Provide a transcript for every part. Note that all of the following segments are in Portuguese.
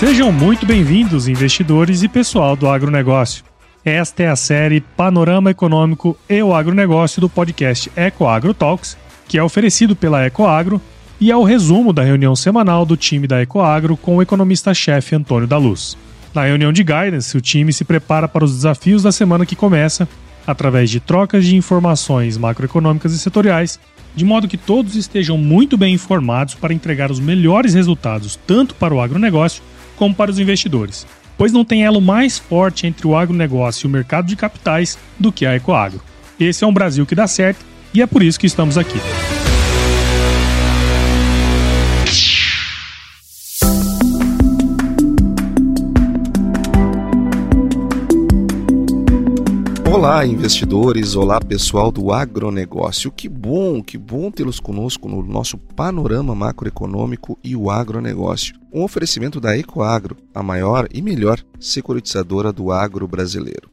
Sejam muito bem-vindos, investidores e pessoal do agronegócio. Esta é a série Panorama Econômico e o Agronegócio do podcast EcoAgro Talks, que é oferecido pela EcoAgro e é o resumo da reunião semanal do time da EcoAgro com o economista-chefe Antônio da Luz. Na reunião de guidance, o time se prepara para os desafios da semana que começa, através de trocas de informações macroeconômicas e setoriais, de modo que todos estejam muito bem informados para entregar os melhores resultados tanto para o agronegócio como para os investidores, pois não tem elo mais forte entre o agronegócio e o mercado de capitais do que a Ecoagro. Esse é um Brasil que dá certo e é por isso que estamos aqui. Olá, investidores! Olá, pessoal do agronegócio. Que bom, que bom tê-los conosco no nosso panorama macroeconômico e o agronegócio. Um oferecimento da Ecoagro, a maior e melhor securitizadora do agro brasileiro.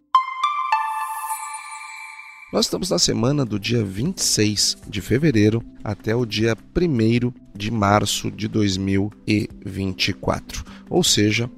Nós estamos na semana do dia 26 de fevereiro até o dia 1 de março de 2024, ou seja,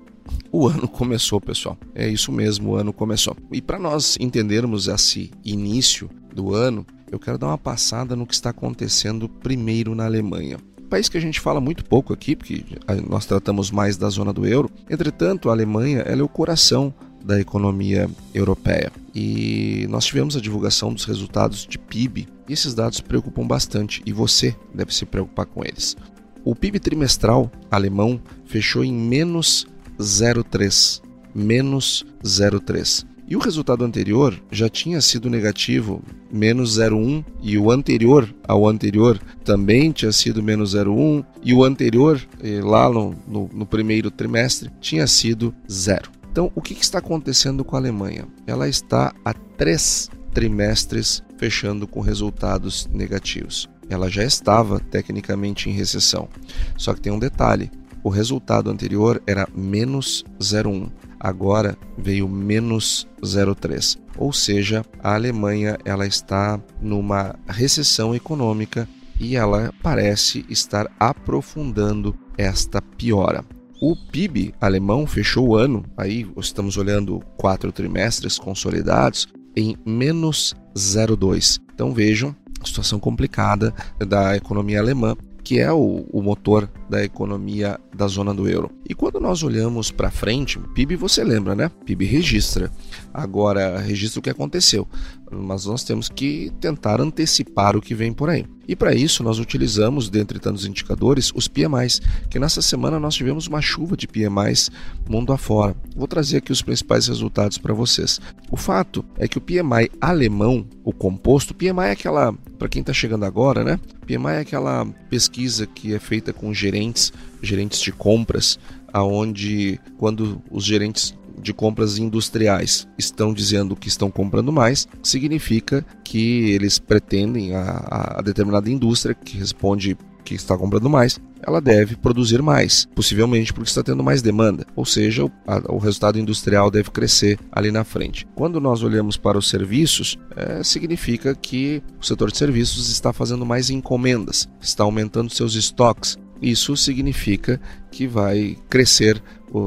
o ano começou, pessoal. É isso mesmo, o ano começou. E para nós entendermos esse início do ano, eu quero dar uma passada no que está acontecendo primeiro na Alemanha. País que a gente fala muito pouco aqui, porque nós tratamos mais da zona do euro. Entretanto, a Alemanha é o coração da economia europeia. E nós tivemos a divulgação dos resultados de PIB, e esses dados preocupam bastante, e você deve se preocupar com eles. O PIB trimestral alemão fechou em menos 0,3, menos 0,3. E o resultado anterior já tinha sido negativo, menos 0,1, e o anterior ao anterior também tinha sido menos 0,1, e o anterior, eh, lá no, no, no primeiro trimestre, tinha sido zero. Então, o que, que está acontecendo com a Alemanha? Ela está há três trimestres fechando com resultados negativos. Ela já estava tecnicamente em recessão. Só que tem um detalhe: o resultado anterior era menos 0,1, agora veio menos 0,3. Ou seja, a Alemanha ela está numa recessão econômica e ela parece estar aprofundando esta piora. O PIB alemão fechou o ano, aí estamos olhando quatro trimestres consolidados, em menos 0,2. Então vejam, situação complicada da economia alemã que é o, o, motor da economia da zona do euro. E quando nós olhamos para frente, PIB você lembra, né? PIB registra. Agora registra o que aconteceu, mas nós temos que tentar antecipar o que vem por aí. E para isso nós utilizamos, dentre tantos indicadores, os PMIs, que nessa semana nós tivemos uma chuva de PMIs mundo afora. Vou trazer aqui os principais resultados para vocês. O fato é que o PMI alemão, o composto, PMI é aquela, para quem está chegando agora, né? PMI é aquela pesquisa que é feita com gerentes, gerentes de compras, aonde quando os gerentes de compras industriais estão dizendo que estão comprando mais, significa que eles pretendem a, a determinada indústria que responde que está comprando mais, ela deve produzir mais, possivelmente porque está tendo mais demanda, ou seja, o, a, o resultado industrial deve crescer ali na frente. Quando nós olhamos para os serviços, é, significa que o setor de serviços está fazendo mais encomendas, está aumentando seus estoques, isso significa que vai crescer,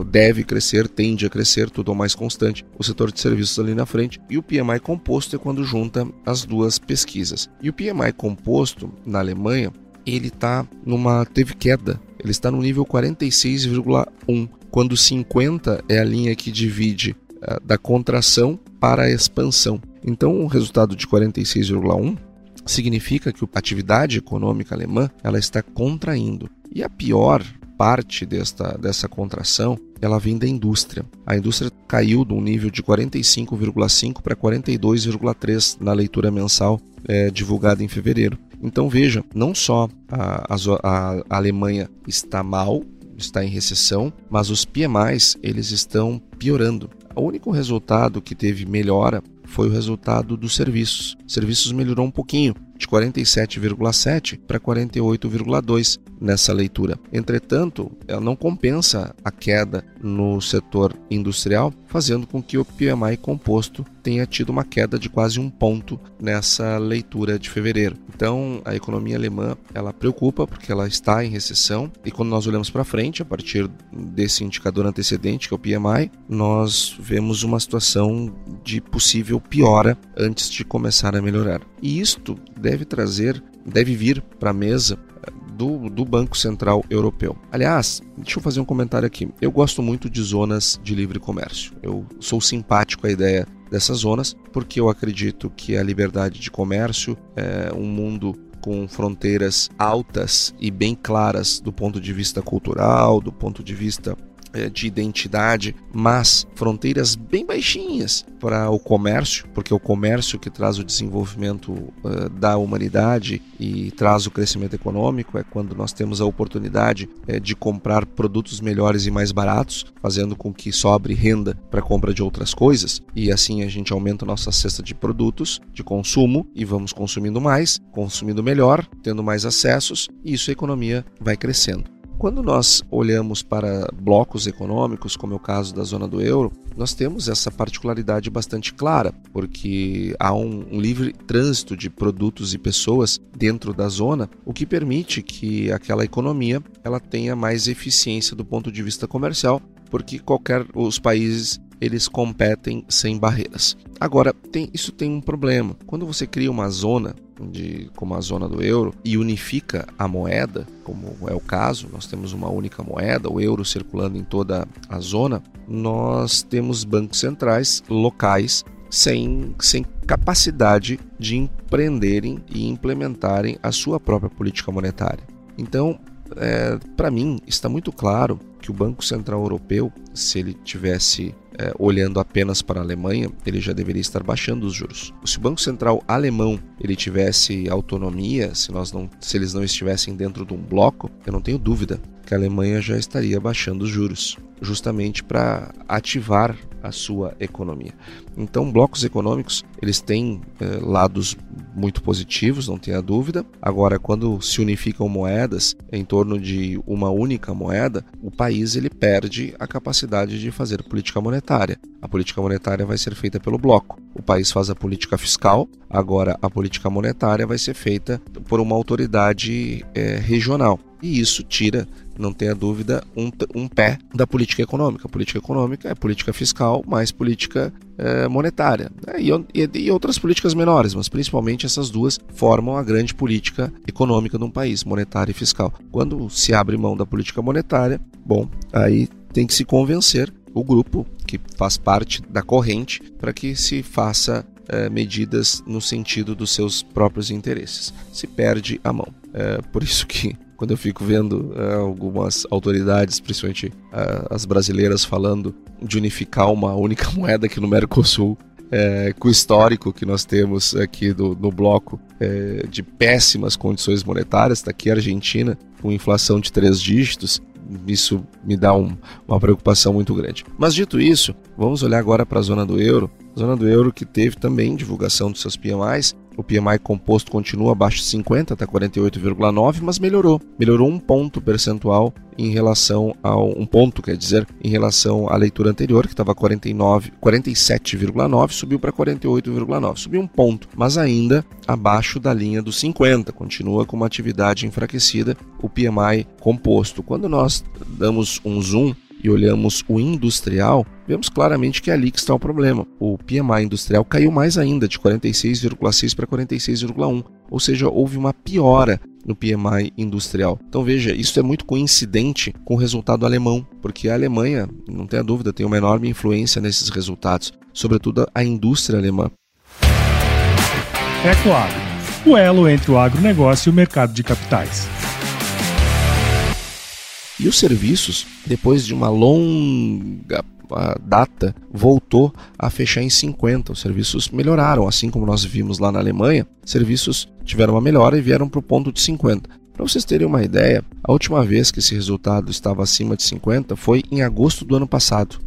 deve crescer, tende a crescer, tudo ao mais constante, o setor de serviços ali na frente. E o PMI composto é quando junta as duas pesquisas. E o PMI composto na Alemanha, ele tá numa teve queda, ele está no nível 46,1, quando 50 é a linha que divide uh, da contração para a expansão. Então, o resultado de 46,1 significa que a atividade econômica alemã ela está contraindo. E a pior parte desta, dessa contração ela vem da indústria. A indústria caiu de um nível de 45,5 para 42,3 na leitura mensal é, divulgada em fevereiro. Então veja, não só a, a, a Alemanha está mal, está em recessão, mas os PMIs eles estão piorando. O único resultado que teve melhora foi o resultado dos serviços. Serviços melhorou um pouquinho, de 47,7 para 48,2 nessa leitura. Entretanto, ela não compensa a queda no setor industrial, fazendo com que o PMI composto tenha tido uma queda de quase um ponto nessa leitura de fevereiro. Então, a economia alemã ela preocupa porque ela está em recessão e quando nós olhamos para frente, a partir desse indicador antecedente que é o PMI, nós vemos uma situação de possível piora antes de começar a melhorar. E isto deve trazer, deve vir para a mesa do, do, Banco Central Europeu. Aliás, deixa eu fazer um comentário aqui. Eu gosto muito de zonas de livre comércio. Eu sou simpático à ideia dessas zonas porque eu acredito que a liberdade de comércio é um mundo com fronteiras altas e bem claras do ponto de vista cultural, do ponto de vista de identidade, mas fronteiras bem baixinhas para o comércio, porque é o comércio que traz o desenvolvimento uh, da humanidade e traz o crescimento econômico é quando nós temos a oportunidade uh, de comprar produtos melhores e mais baratos, fazendo com que sobre renda para compra de outras coisas e assim a gente aumenta nossa cesta de produtos de consumo e vamos consumindo mais, consumindo melhor, tendo mais acessos e isso a economia vai crescendo. Quando nós olhamos para blocos econômicos, como é o caso da zona do euro, nós temos essa particularidade bastante clara, porque há um, um, livre trânsito de produtos e pessoas dentro da zona, o que permite que aquela economia ela tenha mais eficiência do ponto de vista comercial, porque qualquer os países eles competem sem barreiras. Agora, tem, isso tem um problema. Quando você cria uma zona de, como a zona do euro e unifica a moeda, como é o caso, nós temos uma única moeda, o euro circulando em toda a zona, nós temos bancos centrais locais sem, sem capacidade de empreenderem e implementarem a sua própria política monetária. Então, é, para mim, está muito claro que o Banco Central Europeu, se ele tivesse é, olhando apenas para a Alemanha, ele já deveria estar baixando os juros. Se o Banco Central alemão ele tivesse autonomia, se, nós não, se eles não estivessem dentro de um bloco, eu não tenho dúvida que a Alemanha já estaria baixando os juros, justamente para ativar a sua economia. Então, blocos econômicos eles têm eh, lados muito positivos, não tenha dúvida. Agora, quando se unificam moedas em torno de uma única moeda, o país ele perde a capacidade de fazer política monetária. A política monetária vai ser feita pelo bloco. O país faz a política fiscal, agora a política monetária vai ser feita por uma autoridade eh, regional. E isso tira não tenha dúvida, um, um pé da política econômica. A política econômica é política fiscal mais política é, monetária. Né? E, e, e, outras políticas menores, mas principalmente essas duas formam a grande política econômica de um país, monetária e fiscal. Quando se abre mão da política monetária, bom, aí tem que se convencer o grupo que faz parte da corrente para que se faça é, medidas no sentido dos seus próprios interesses. Se perde a mão. É por isso que quando eu fico vendo uh, algumas autoridades, principalmente uh, as brasileiras, falando de unificar uma única moeda aqui no Mercosul, é, com o histórico que nós temos aqui do, bloco é, de péssimas condições monetárias, está aqui a Argentina com inflação de três dígitos, isso me dá um, uma preocupação muito grande. Mas dito isso, vamos olhar agora para a zona do euro. Zona do euro que teve também divulgação dos seus PMIs, o PMI composto continua abaixo de 50, está 48,9, mas melhorou. Melhorou um ponto percentual em relação ao um ponto, quer dizer, em relação à leitura anterior, que estava 49, 47,9, subiu para 48,9. Subiu um ponto, mas ainda abaixo da linha dos 50, continua com uma atividade enfraquecida, o PMI composto. Quando nós damos um zoom e olhamos o industrial, vemos claramente que é ali que está o problema. O PMI industrial caiu mais ainda, de 46,6 para 46,1, ou seja, houve uma piora no PMI industrial. Então veja, isso é muito coincidente com o resultado alemão, porque a Alemanha, não tenha dúvida, tem uma enorme influência nesses resultados, sobretudo a indústria alemã. Ecoagro, o elo entre o agronegócio e o mercado de capitais. E os serviços, depois de uma longa data, voltou a fechar em 50. Os serviços melhoraram, assim como nós vimos lá na Alemanha. Serviços tiveram uma melhora e vieram para o ponto de 50. Para vocês terem uma ideia, a última vez que esse resultado estava acima de 50 foi em agosto do ano passado.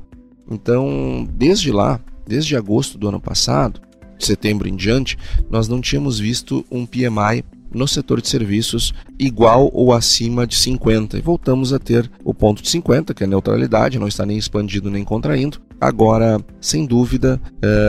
Então, desde lá, desde agosto do ano passado, setembro em diante, nós não tínhamos visto um PMI no setor de serviços igual ou acima de 50. E voltamos a ter o ponto de 50, que é a neutralidade, não está nem expandindo nem contraindo. Agora, sem dúvida,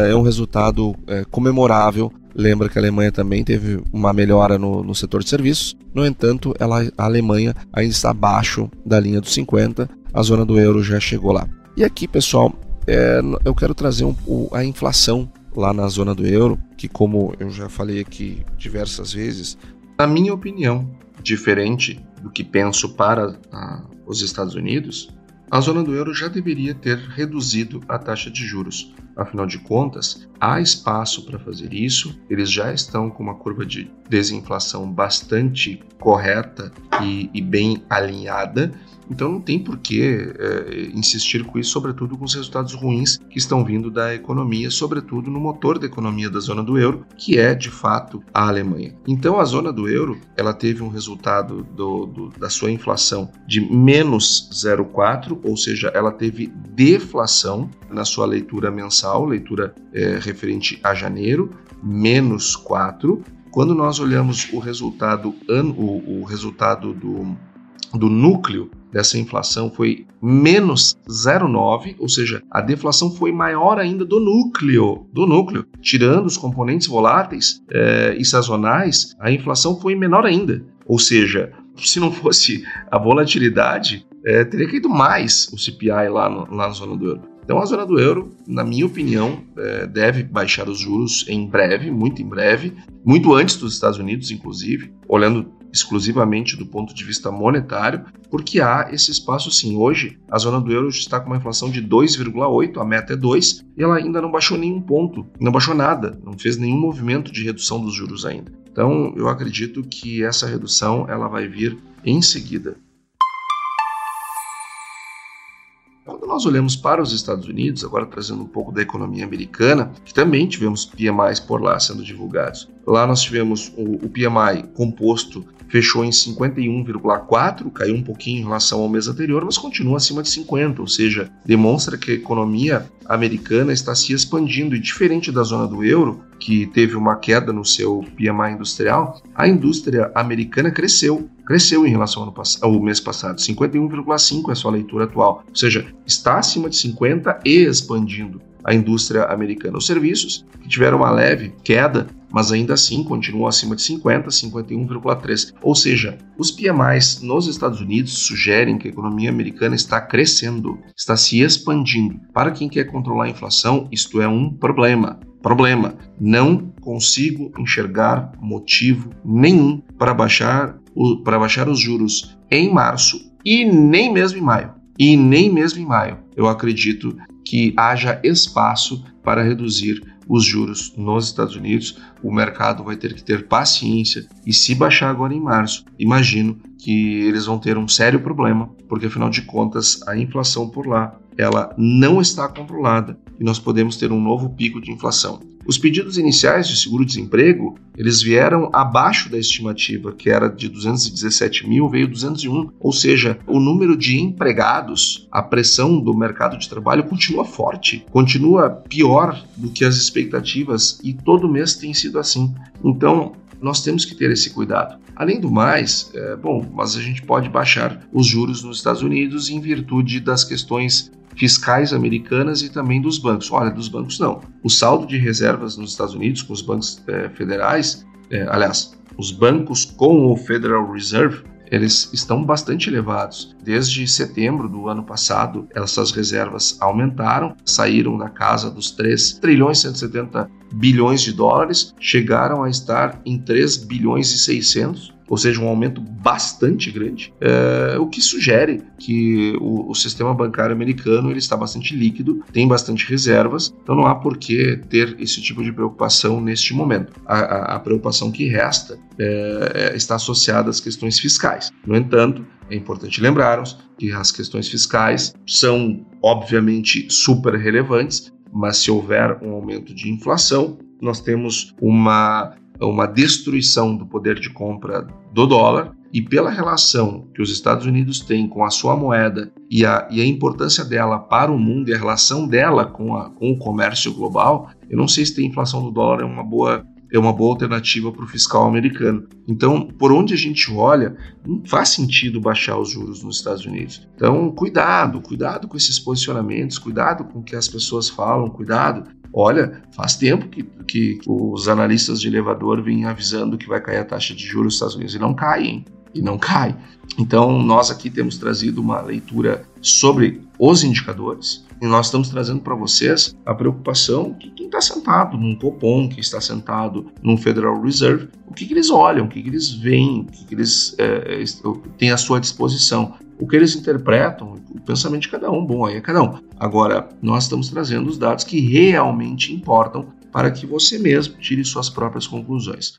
é um resultado é, comemorável. Lembra que a Alemanha também teve uma melhora no, no setor de serviços. No entanto, ela, a Alemanha ainda está abaixo da linha dos 50. A zona do euro já chegou lá. E aqui, pessoal, é, eu quero trazer um, a inflação lá na zona do euro, que como eu já falei aqui diversas vezes, na minha opinião, diferente do que penso para a, os Estados Unidos, a zona do euro já deveria ter reduzido a taxa de juros. Afinal de contas, há espaço para fazer isso, eles já estão com uma curva de desinflação bastante correta e, e bem alinhada então não tem por que é, insistir com isso, sobretudo com os resultados ruins que estão vindo da economia, sobretudo no motor da economia da zona do euro, que é de fato a Alemanha. Então a zona do euro ela teve um resultado do, do, da sua inflação de menos 0,4, ou seja, ela teve deflação na sua leitura mensal, leitura é, referente a janeiro, menos 4. Quando nós olhamos o resultado, o, o resultado do, do núcleo dessa inflação foi menos 0,9, ou seja, a deflação foi maior ainda do núcleo, do núcleo. Tirando os componentes voláteis é, e sazonais, a inflação foi menor ainda. Ou seja, se não fosse a volatilidade, é, teria caído mais o CPI lá, no, lá na zona do euro. Então, a zona do euro, na minha opinião, é, deve baixar os juros em breve, muito em breve, muito antes dos Estados Unidos, inclusive, olhando exclusivamente do ponto de vista monetário, porque há esse espaço sim. Hoje, a zona do euro está com uma inflação de 2,8, a meta é 2, e ela ainda não baixou nenhum ponto, não baixou nada, não fez nenhum movimento de redução dos juros ainda. Então, eu acredito que essa redução ela vai vir em seguida. Quando nós olhamos para os Estados Unidos, agora trazendo um pouco da economia americana, que também tivemos PMIs por lá sendo divulgados. Lá nós tivemos o, o PMI composto fechou em 51,4, caiu um pouquinho em relação ao mês anterior, mas continua acima de 50, ou seja, demonstra que a economia americana está se expandindo. E diferente da zona do euro, que teve uma queda no seu PMI industrial, a indústria americana cresceu, cresceu em relação ao, ao mês passado, 51,5 é a sua leitura atual, ou seja, está acima de 50 e expandindo a indústria americana. Os serviços, que tiveram uma leve queda, mas ainda assim continuam acima de 50, 51,3. Ou seja, os PMIs nos Estados Unidos sugerem que a economia americana está crescendo, está se expandindo. Para quem quer controlar a inflação, isto é um problema. Problema, não consigo enxergar motivo nenhum para baixar, o, para baixar os juros em março e nem mesmo em maio. E nem mesmo em maio. Eu acredito que haja espaço para reduzir os juros nos Estados Unidos. O mercado vai ter que ter paciência e se baixar agora em março, imagino que eles vão ter um sério problema, porque afinal de contas a inflação por lá ela não está controlada e nós podemos ter um novo pico de inflação. Os pedidos iniciais de seguro-desemprego, eles vieram abaixo da estimativa, que era de 217 mil, veio 201, ou seja, o número de empregados, a pressão do mercado de trabalho continua forte, continua pior do que as expectativas e todo mês tem sido assim. Então, nós temos que ter esse cuidado. Além do mais, é, bom, mas a gente pode baixar os juros nos Estados Unidos em virtude das questões fiscais americanas e também dos bancos. Olha, dos bancos não. O saldo de reservas nos Estados Unidos com os bancos é, federais, é, aliás, os bancos com o Federal Reserve, eles estão bastante elevados. Desde setembro do ano passado, essas reservas aumentaram, saíram da casa dos 3 trilhões 170 bilhões de dólares, chegaram a estar em 3 bilhões e 600 ou seja, um aumento bastante grande, é, o que sugere que o, o, sistema bancário americano ele está bastante líquido, tem bastante reservas, então não há por que ter esse tipo de preocupação neste momento. A, a, a preocupação que resta é, é, está associada às questões fiscais. No entanto, é importante lembrarmos que as questões fiscais são, obviamente, super relevantes, mas se houver um aumento de inflação, nós temos uma uma destruição do poder de compra do dólar e pela relação que os Estados Unidos têm com a sua moeda e a, e a importância dela para o mundo e a relação dela com, a, com o comércio global, eu não sei se a inflação do dólar é uma boa é uma boa alternativa para o fiscal americano. Então, por onde a gente olha, não faz sentido baixar os juros nos Estados Unidos. Então, cuidado, cuidado com esses posicionamentos, cuidado com o que as pessoas falam, cuidado. Olha, faz tempo que, que os analistas de elevador vêm avisando que vai cair a taxa de juros nos Estados Unidos. E não caem e não cai. Então, nós aqui temos trazido uma leitura sobre os indicadores e nós estamos trazendo para vocês a preocupação que quem está sentado num Copom, quem está sentado num Federal Reserve, o que, que eles olham, o que, que eles veem, o que, que eles é, têm à sua disposição. O que eles interpretam, o pensamento de cada um, bom, aí é cada um. Agora, nós estamos trazendo os dados que realmente importam para que você mesmo tire suas próprias conclusões.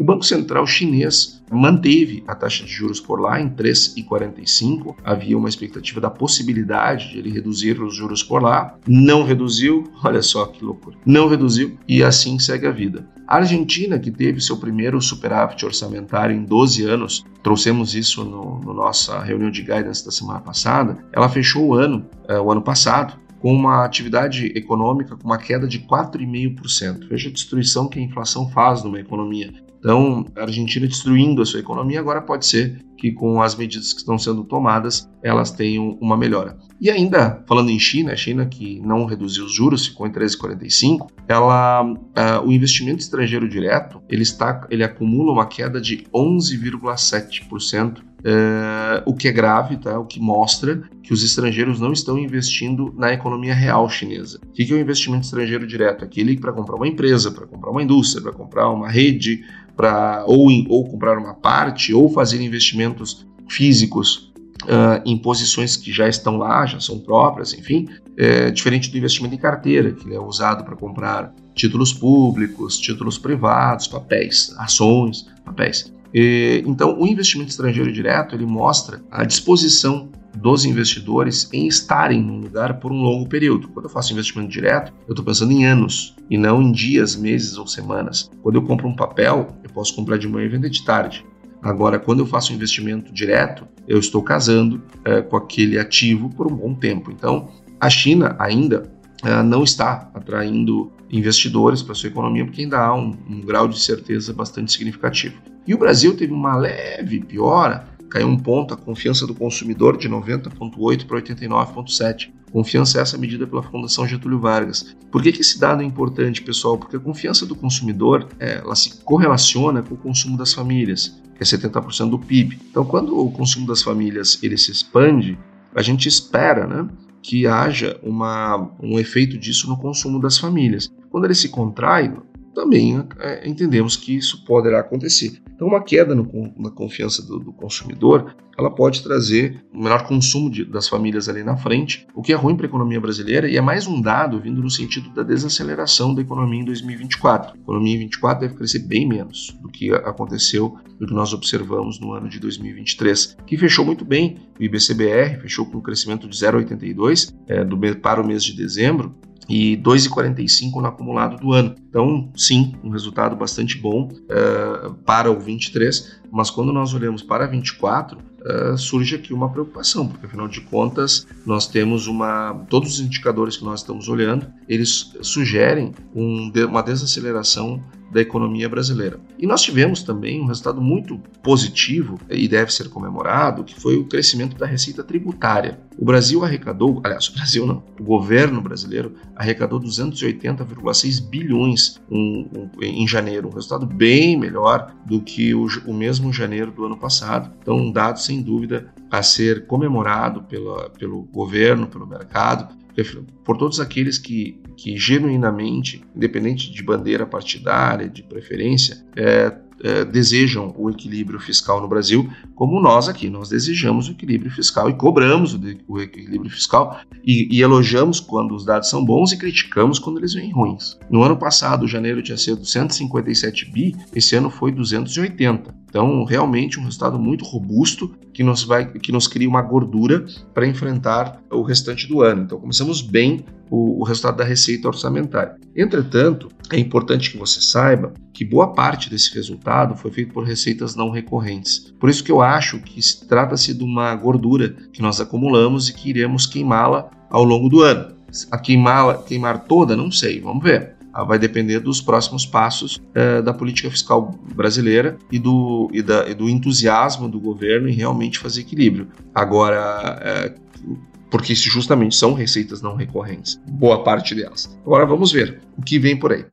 O Banco Central chinês manteve a taxa de juros por lá em 3,45. Havia uma expectativa da possibilidade de ele reduzir os juros por lá. Não reduziu, olha só que loucura. Não reduziu e assim segue a vida. A Argentina, que teve seu primeiro superávit orçamentário em 12 anos, trouxemos isso no, no nossa reunião de guidance da semana passada, ela fechou o ano, é, o ano passado, com uma atividade econômica com uma queda de 4,5%. Veja a destruição que a inflação faz numa economia. Então, a Argentina destruindo a sua economia, agora pode ser que com as medidas que estão sendo tomadas, elas tenham uma melhora. E ainda, falando em China, a China que não reduziu os juros, ficou em 13,45, ela, uh, o investimento estrangeiro direto, ele, está, ele acumula uma queda de 11,7%, Uh, o que é grave, tá? o que mostra que os estrangeiros não estão investindo na economia real chinesa. O que é o investimento estrangeiro direto? Aquele para comprar uma empresa, para comprar uma indústria, para comprar uma rede, para ou, ou comprar uma parte, ou fazer investimentos físicos uh, em posições que já estão lá, já são próprias, enfim, é diferente do investimento em carteira, que é usado para comprar títulos públicos, títulos privados, papéis, ações, papéis. E, então, o investimento estrangeiro direto ele mostra a disposição dos investidores em estarem num lugar por um longo período. Quando eu faço investimento direto, eu estou pensando em anos e não em dias, meses ou semanas. Quando eu compro um papel, eu posso comprar de manhã e vender de tarde. Agora, quando eu faço um investimento direto, eu estou casando é, com aquele ativo por um bom tempo. Então, a China ainda é, não está atraindo investidores para sua economia porque ainda há um, um grau de certeza bastante significativo. E o Brasil teve uma leve piora caiu um ponto a confiança do consumidor de 90,8 para 89,7. Confiança é essa medida pela Fundação Getúlio Vargas. Por que, que esse dado é importante, pessoal? Porque a confiança do consumidor é, ela se correlaciona com o consumo das famílias, que é 70% do PIB. Então, quando o consumo das famílias ele se expande, a gente espera né, que haja uma, um efeito disso no consumo das famílias. Quando ele se contrai, também é, entendemos que isso poderá acontecer. Então, uma queda no, na confiança do, do, consumidor, ela pode trazer um menor consumo de, das famílias ali na frente, o que é ruim para a economia brasileira e é mais um dado vindo no sentido da desaceleração da economia em 2024. A economia em 2024 deve crescer bem menos do que aconteceu, do que nós observamos no ano de 2023, que fechou muito bem. O IBCBR fechou com um crescimento de 0,82 é, do, para o mês de dezembro, e 2,45 no acumulado do ano. Então, sim, um resultado bastante bom uh, para o 23, mas quando nós olhamos para 24, uh, surge aqui uma preocupação, porque afinal de contas nós temos uma. Todos os indicadores que nós estamos olhando, eles sugerem um, uma desaceleração da economia brasileira. E nós tivemos também um resultado muito positivo e deve ser comemorado, que foi o crescimento da receita tributária. O Brasil arrecadou, aliás, o Brasil não, o governo brasileiro arrecadou 280,6 bilhões em, janeiro, um resultado bem melhor do que o, o mesmo janeiro do ano passado. Então, um dado sem dúvida a ser comemorado pela, pelo governo, pelo mercado, por todos aqueles que, que genuinamente, independente de bandeira partidária, de preferência, é, é, desejam o equilíbrio fiscal no Brasil, como nós aqui, nós desejamos o equilíbrio fiscal e cobramos o, de, o equilíbrio fiscal e, e, elogiamos quando os dados são bons e criticamos quando eles vêm ruins. No ano passado, janeiro tinha sido 157 bi, esse ano foi 280. Então, realmente um resultado muito robusto que nos vai que nos cria uma gordura para enfrentar o restante do ano. Então, começamos bem o, o, resultado da receita orçamentária. Entretanto, é importante que você saiba que boa parte desse resultado foi feito por receitas não recorrentes. Por isso que eu acho que trata-se de uma gordura que nós acumulamos e que iremos queimá-la ao longo do ano. A queimá-la, queimar toda, não sei, vamos ver. Ah, vai depender dos próximos passos é, da política fiscal brasileira e do, e, da, e do entusiasmo do governo em realmente fazer equilíbrio. Agora, é, porque justamente são receitas não recorrentes, boa parte delas. Agora vamos ver o que vem por aí.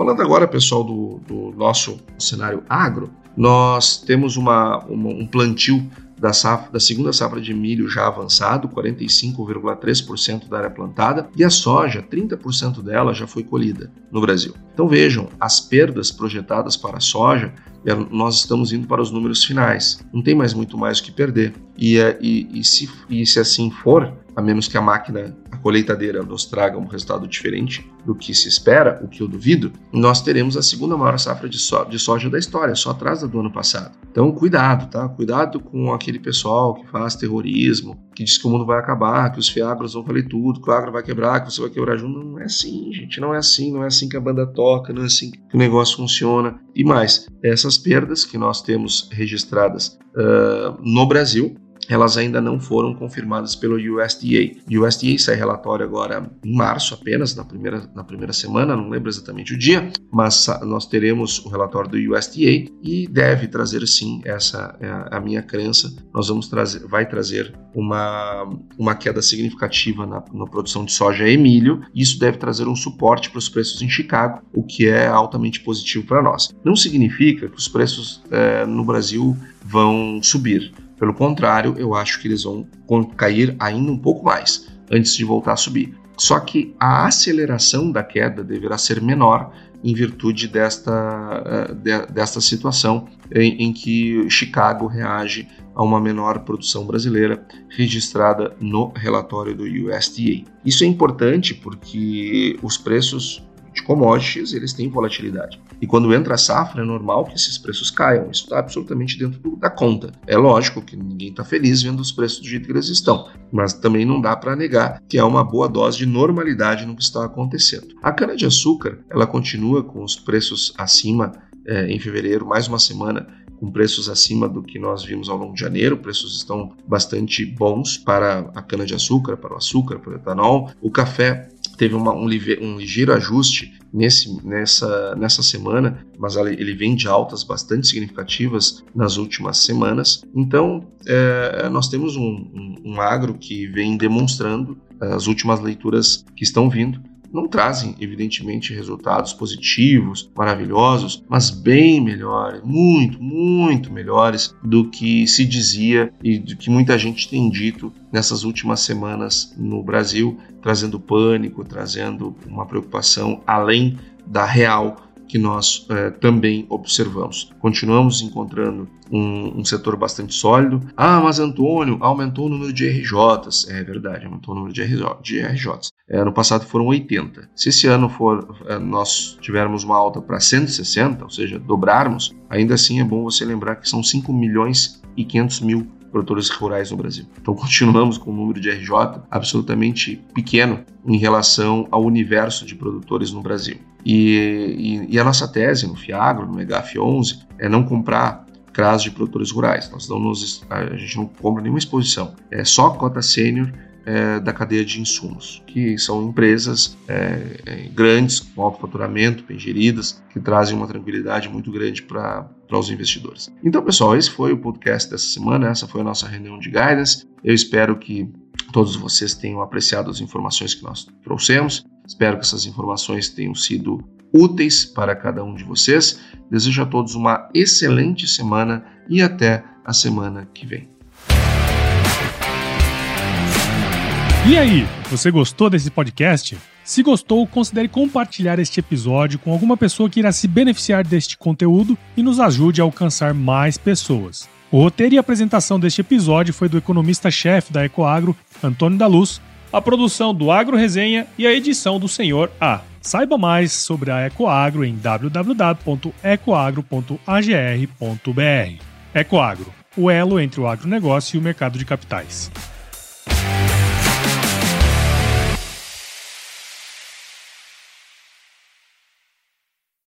Falando agora, pessoal, do, do nosso cenário agro, nós temos uma, uma, um plantio da, safra, da segunda safra de milho já avançado, 45,3% da área plantada, e a soja, 30% dela já foi colhida no Brasil. Então vejam, as perdas projetadas para a soja, é, nós estamos indo para os números finais. Não tem mais muito mais o que perder. E, é, e, e, se, e se assim for, a menos que a máquina, a colheitadeira, nos traga um resultado diferente do que se espera, o que eu duvido, nós teremos a segunda maior safra de, so de soja da história, só atrás da do ano passado. Então, cuidado, tá? Cuidado com aquele pessoal que faz terrorismo, que diz que o mundo vai acabar, que os fiagros vão fazer tudo, que o agro vai quebrar, que você vai quebrar junto. Não é assim, gente, não é assim, não é assim que a banda toca, não é assim que o negócio funciona. E mais, essas perdas que nós temos registradas uh, no Brasil, elas ainda não foram confirmadas pelo USDA. O USDA sai relatório agora em março apenas, na primeira, na primeira semana, não lembro exatamente o dia, mas nós teremos o relatório do USDA e deve trazer sim, essa é a minha crença, nós vamos trazer, vai trazer uma, uma queda significativa na, na produção de soja e milho, e isso deve trazer um suporte para os preços em Chicago, o que é altamente positivo para nós. Não significa que os preços é, no Brasil vão subir. Pelo contrário, eu acho que eles vão cair ainda um pouco mais antes de voltar a subir. Só que a aceleração da queda deverá ser menor em virtude desta, eh, desta situação em, em que Chicago reage a uma menor produção brasileira registrada no relatório do USDA. Isso é importante porque os preços de commodities, eles têm volatilidade. E quando entra a safra, é normal que esses preços caiam. Isso está absolutamente dentro do, da conta. É lógico que ninguém está feliz vendo os preços do jeito que eles estão, mas também não dá para negar que há uma boa dose de normalidade no que está acontecendo. A cana-de-açúcar, ela continua com os preços acima é, em fevereiro, mais uma semana com preços acima do que nós vimos ao longo de janeiro. Preços estão bastante bons para a cana-de-açúcar, para o açúcar, para o etanol. O café teve uma, um, um, ligeiro ajuste nesse, nessa, nessa semana, mas ele vem de altas bastante significativas nas últimas semanas. Então, é, nós temos um, um, um agro que vem demonstrando as últimas leituras que estão vindo não trazem, evidentemente, resultados positivos, maravilhosos, mas bem melhores, muito, muito melhores do que se dizia e do que muita gente tem dito nessas últimas semanas no Brasil, trazendo pânico, trazendo uma preocupação além da real que nós é, também observamos. Continuamos encontrando um, um, setor bastante sólido. Ah, mas Antônio, aumentou o número de RJs. É verdade, aumentou o número de, RJ, de RJs. É, no passado foram 80. Se esse ano for é, nós tivermos uma alta para 160, ou seja, dobrarmos, ainda assim é bom você lembrar que são 5 milhões e 500 mil produtores rurais no Brasil. Então continuamos com um número de RJ absolutamente pequeno em relação ao universo de produtores no Brasil. E, e, e a nossa tese no Fiagro, no EGAF11, é não comprar CRAS de produtores rurais. Nós não nos, a gente não compra nenhuma exposição. É só cota sênior é, da cadeia de insumos, que são empresas é, é, grandes, com alto faturamento, bem geridas, que trazem uma tranquilidade muito grande para os investidores. Então, pessoal, esse foi o podcast dessa semana, essa foi a nossa reunião de guidance. Eu espero que todos vocês tenham apreciado as informações que nós trouxemos. Espero que essas informações tenham sido úteis para cada um de vocês. Desejo a todos uma excelente semana e até a semana que vem. E aí, você gostou desse podcast? Se gostou, considere compartilhar este episódio com alguma pessoa que irá se beneficiar deste conteúdo e nos ajude a alcançar mais pessoas. O roteiro e apresentação deste episódio foi do economista-chefe da Ecoagro, Antônio da Luz, a produção do Agro Resenha e a edição do Senhor A. Saiba mais sobre a Ecoagro em www.ecoagro.agr.br. Ecoagro, o elo entre o agronegócio e o mercado de capitais.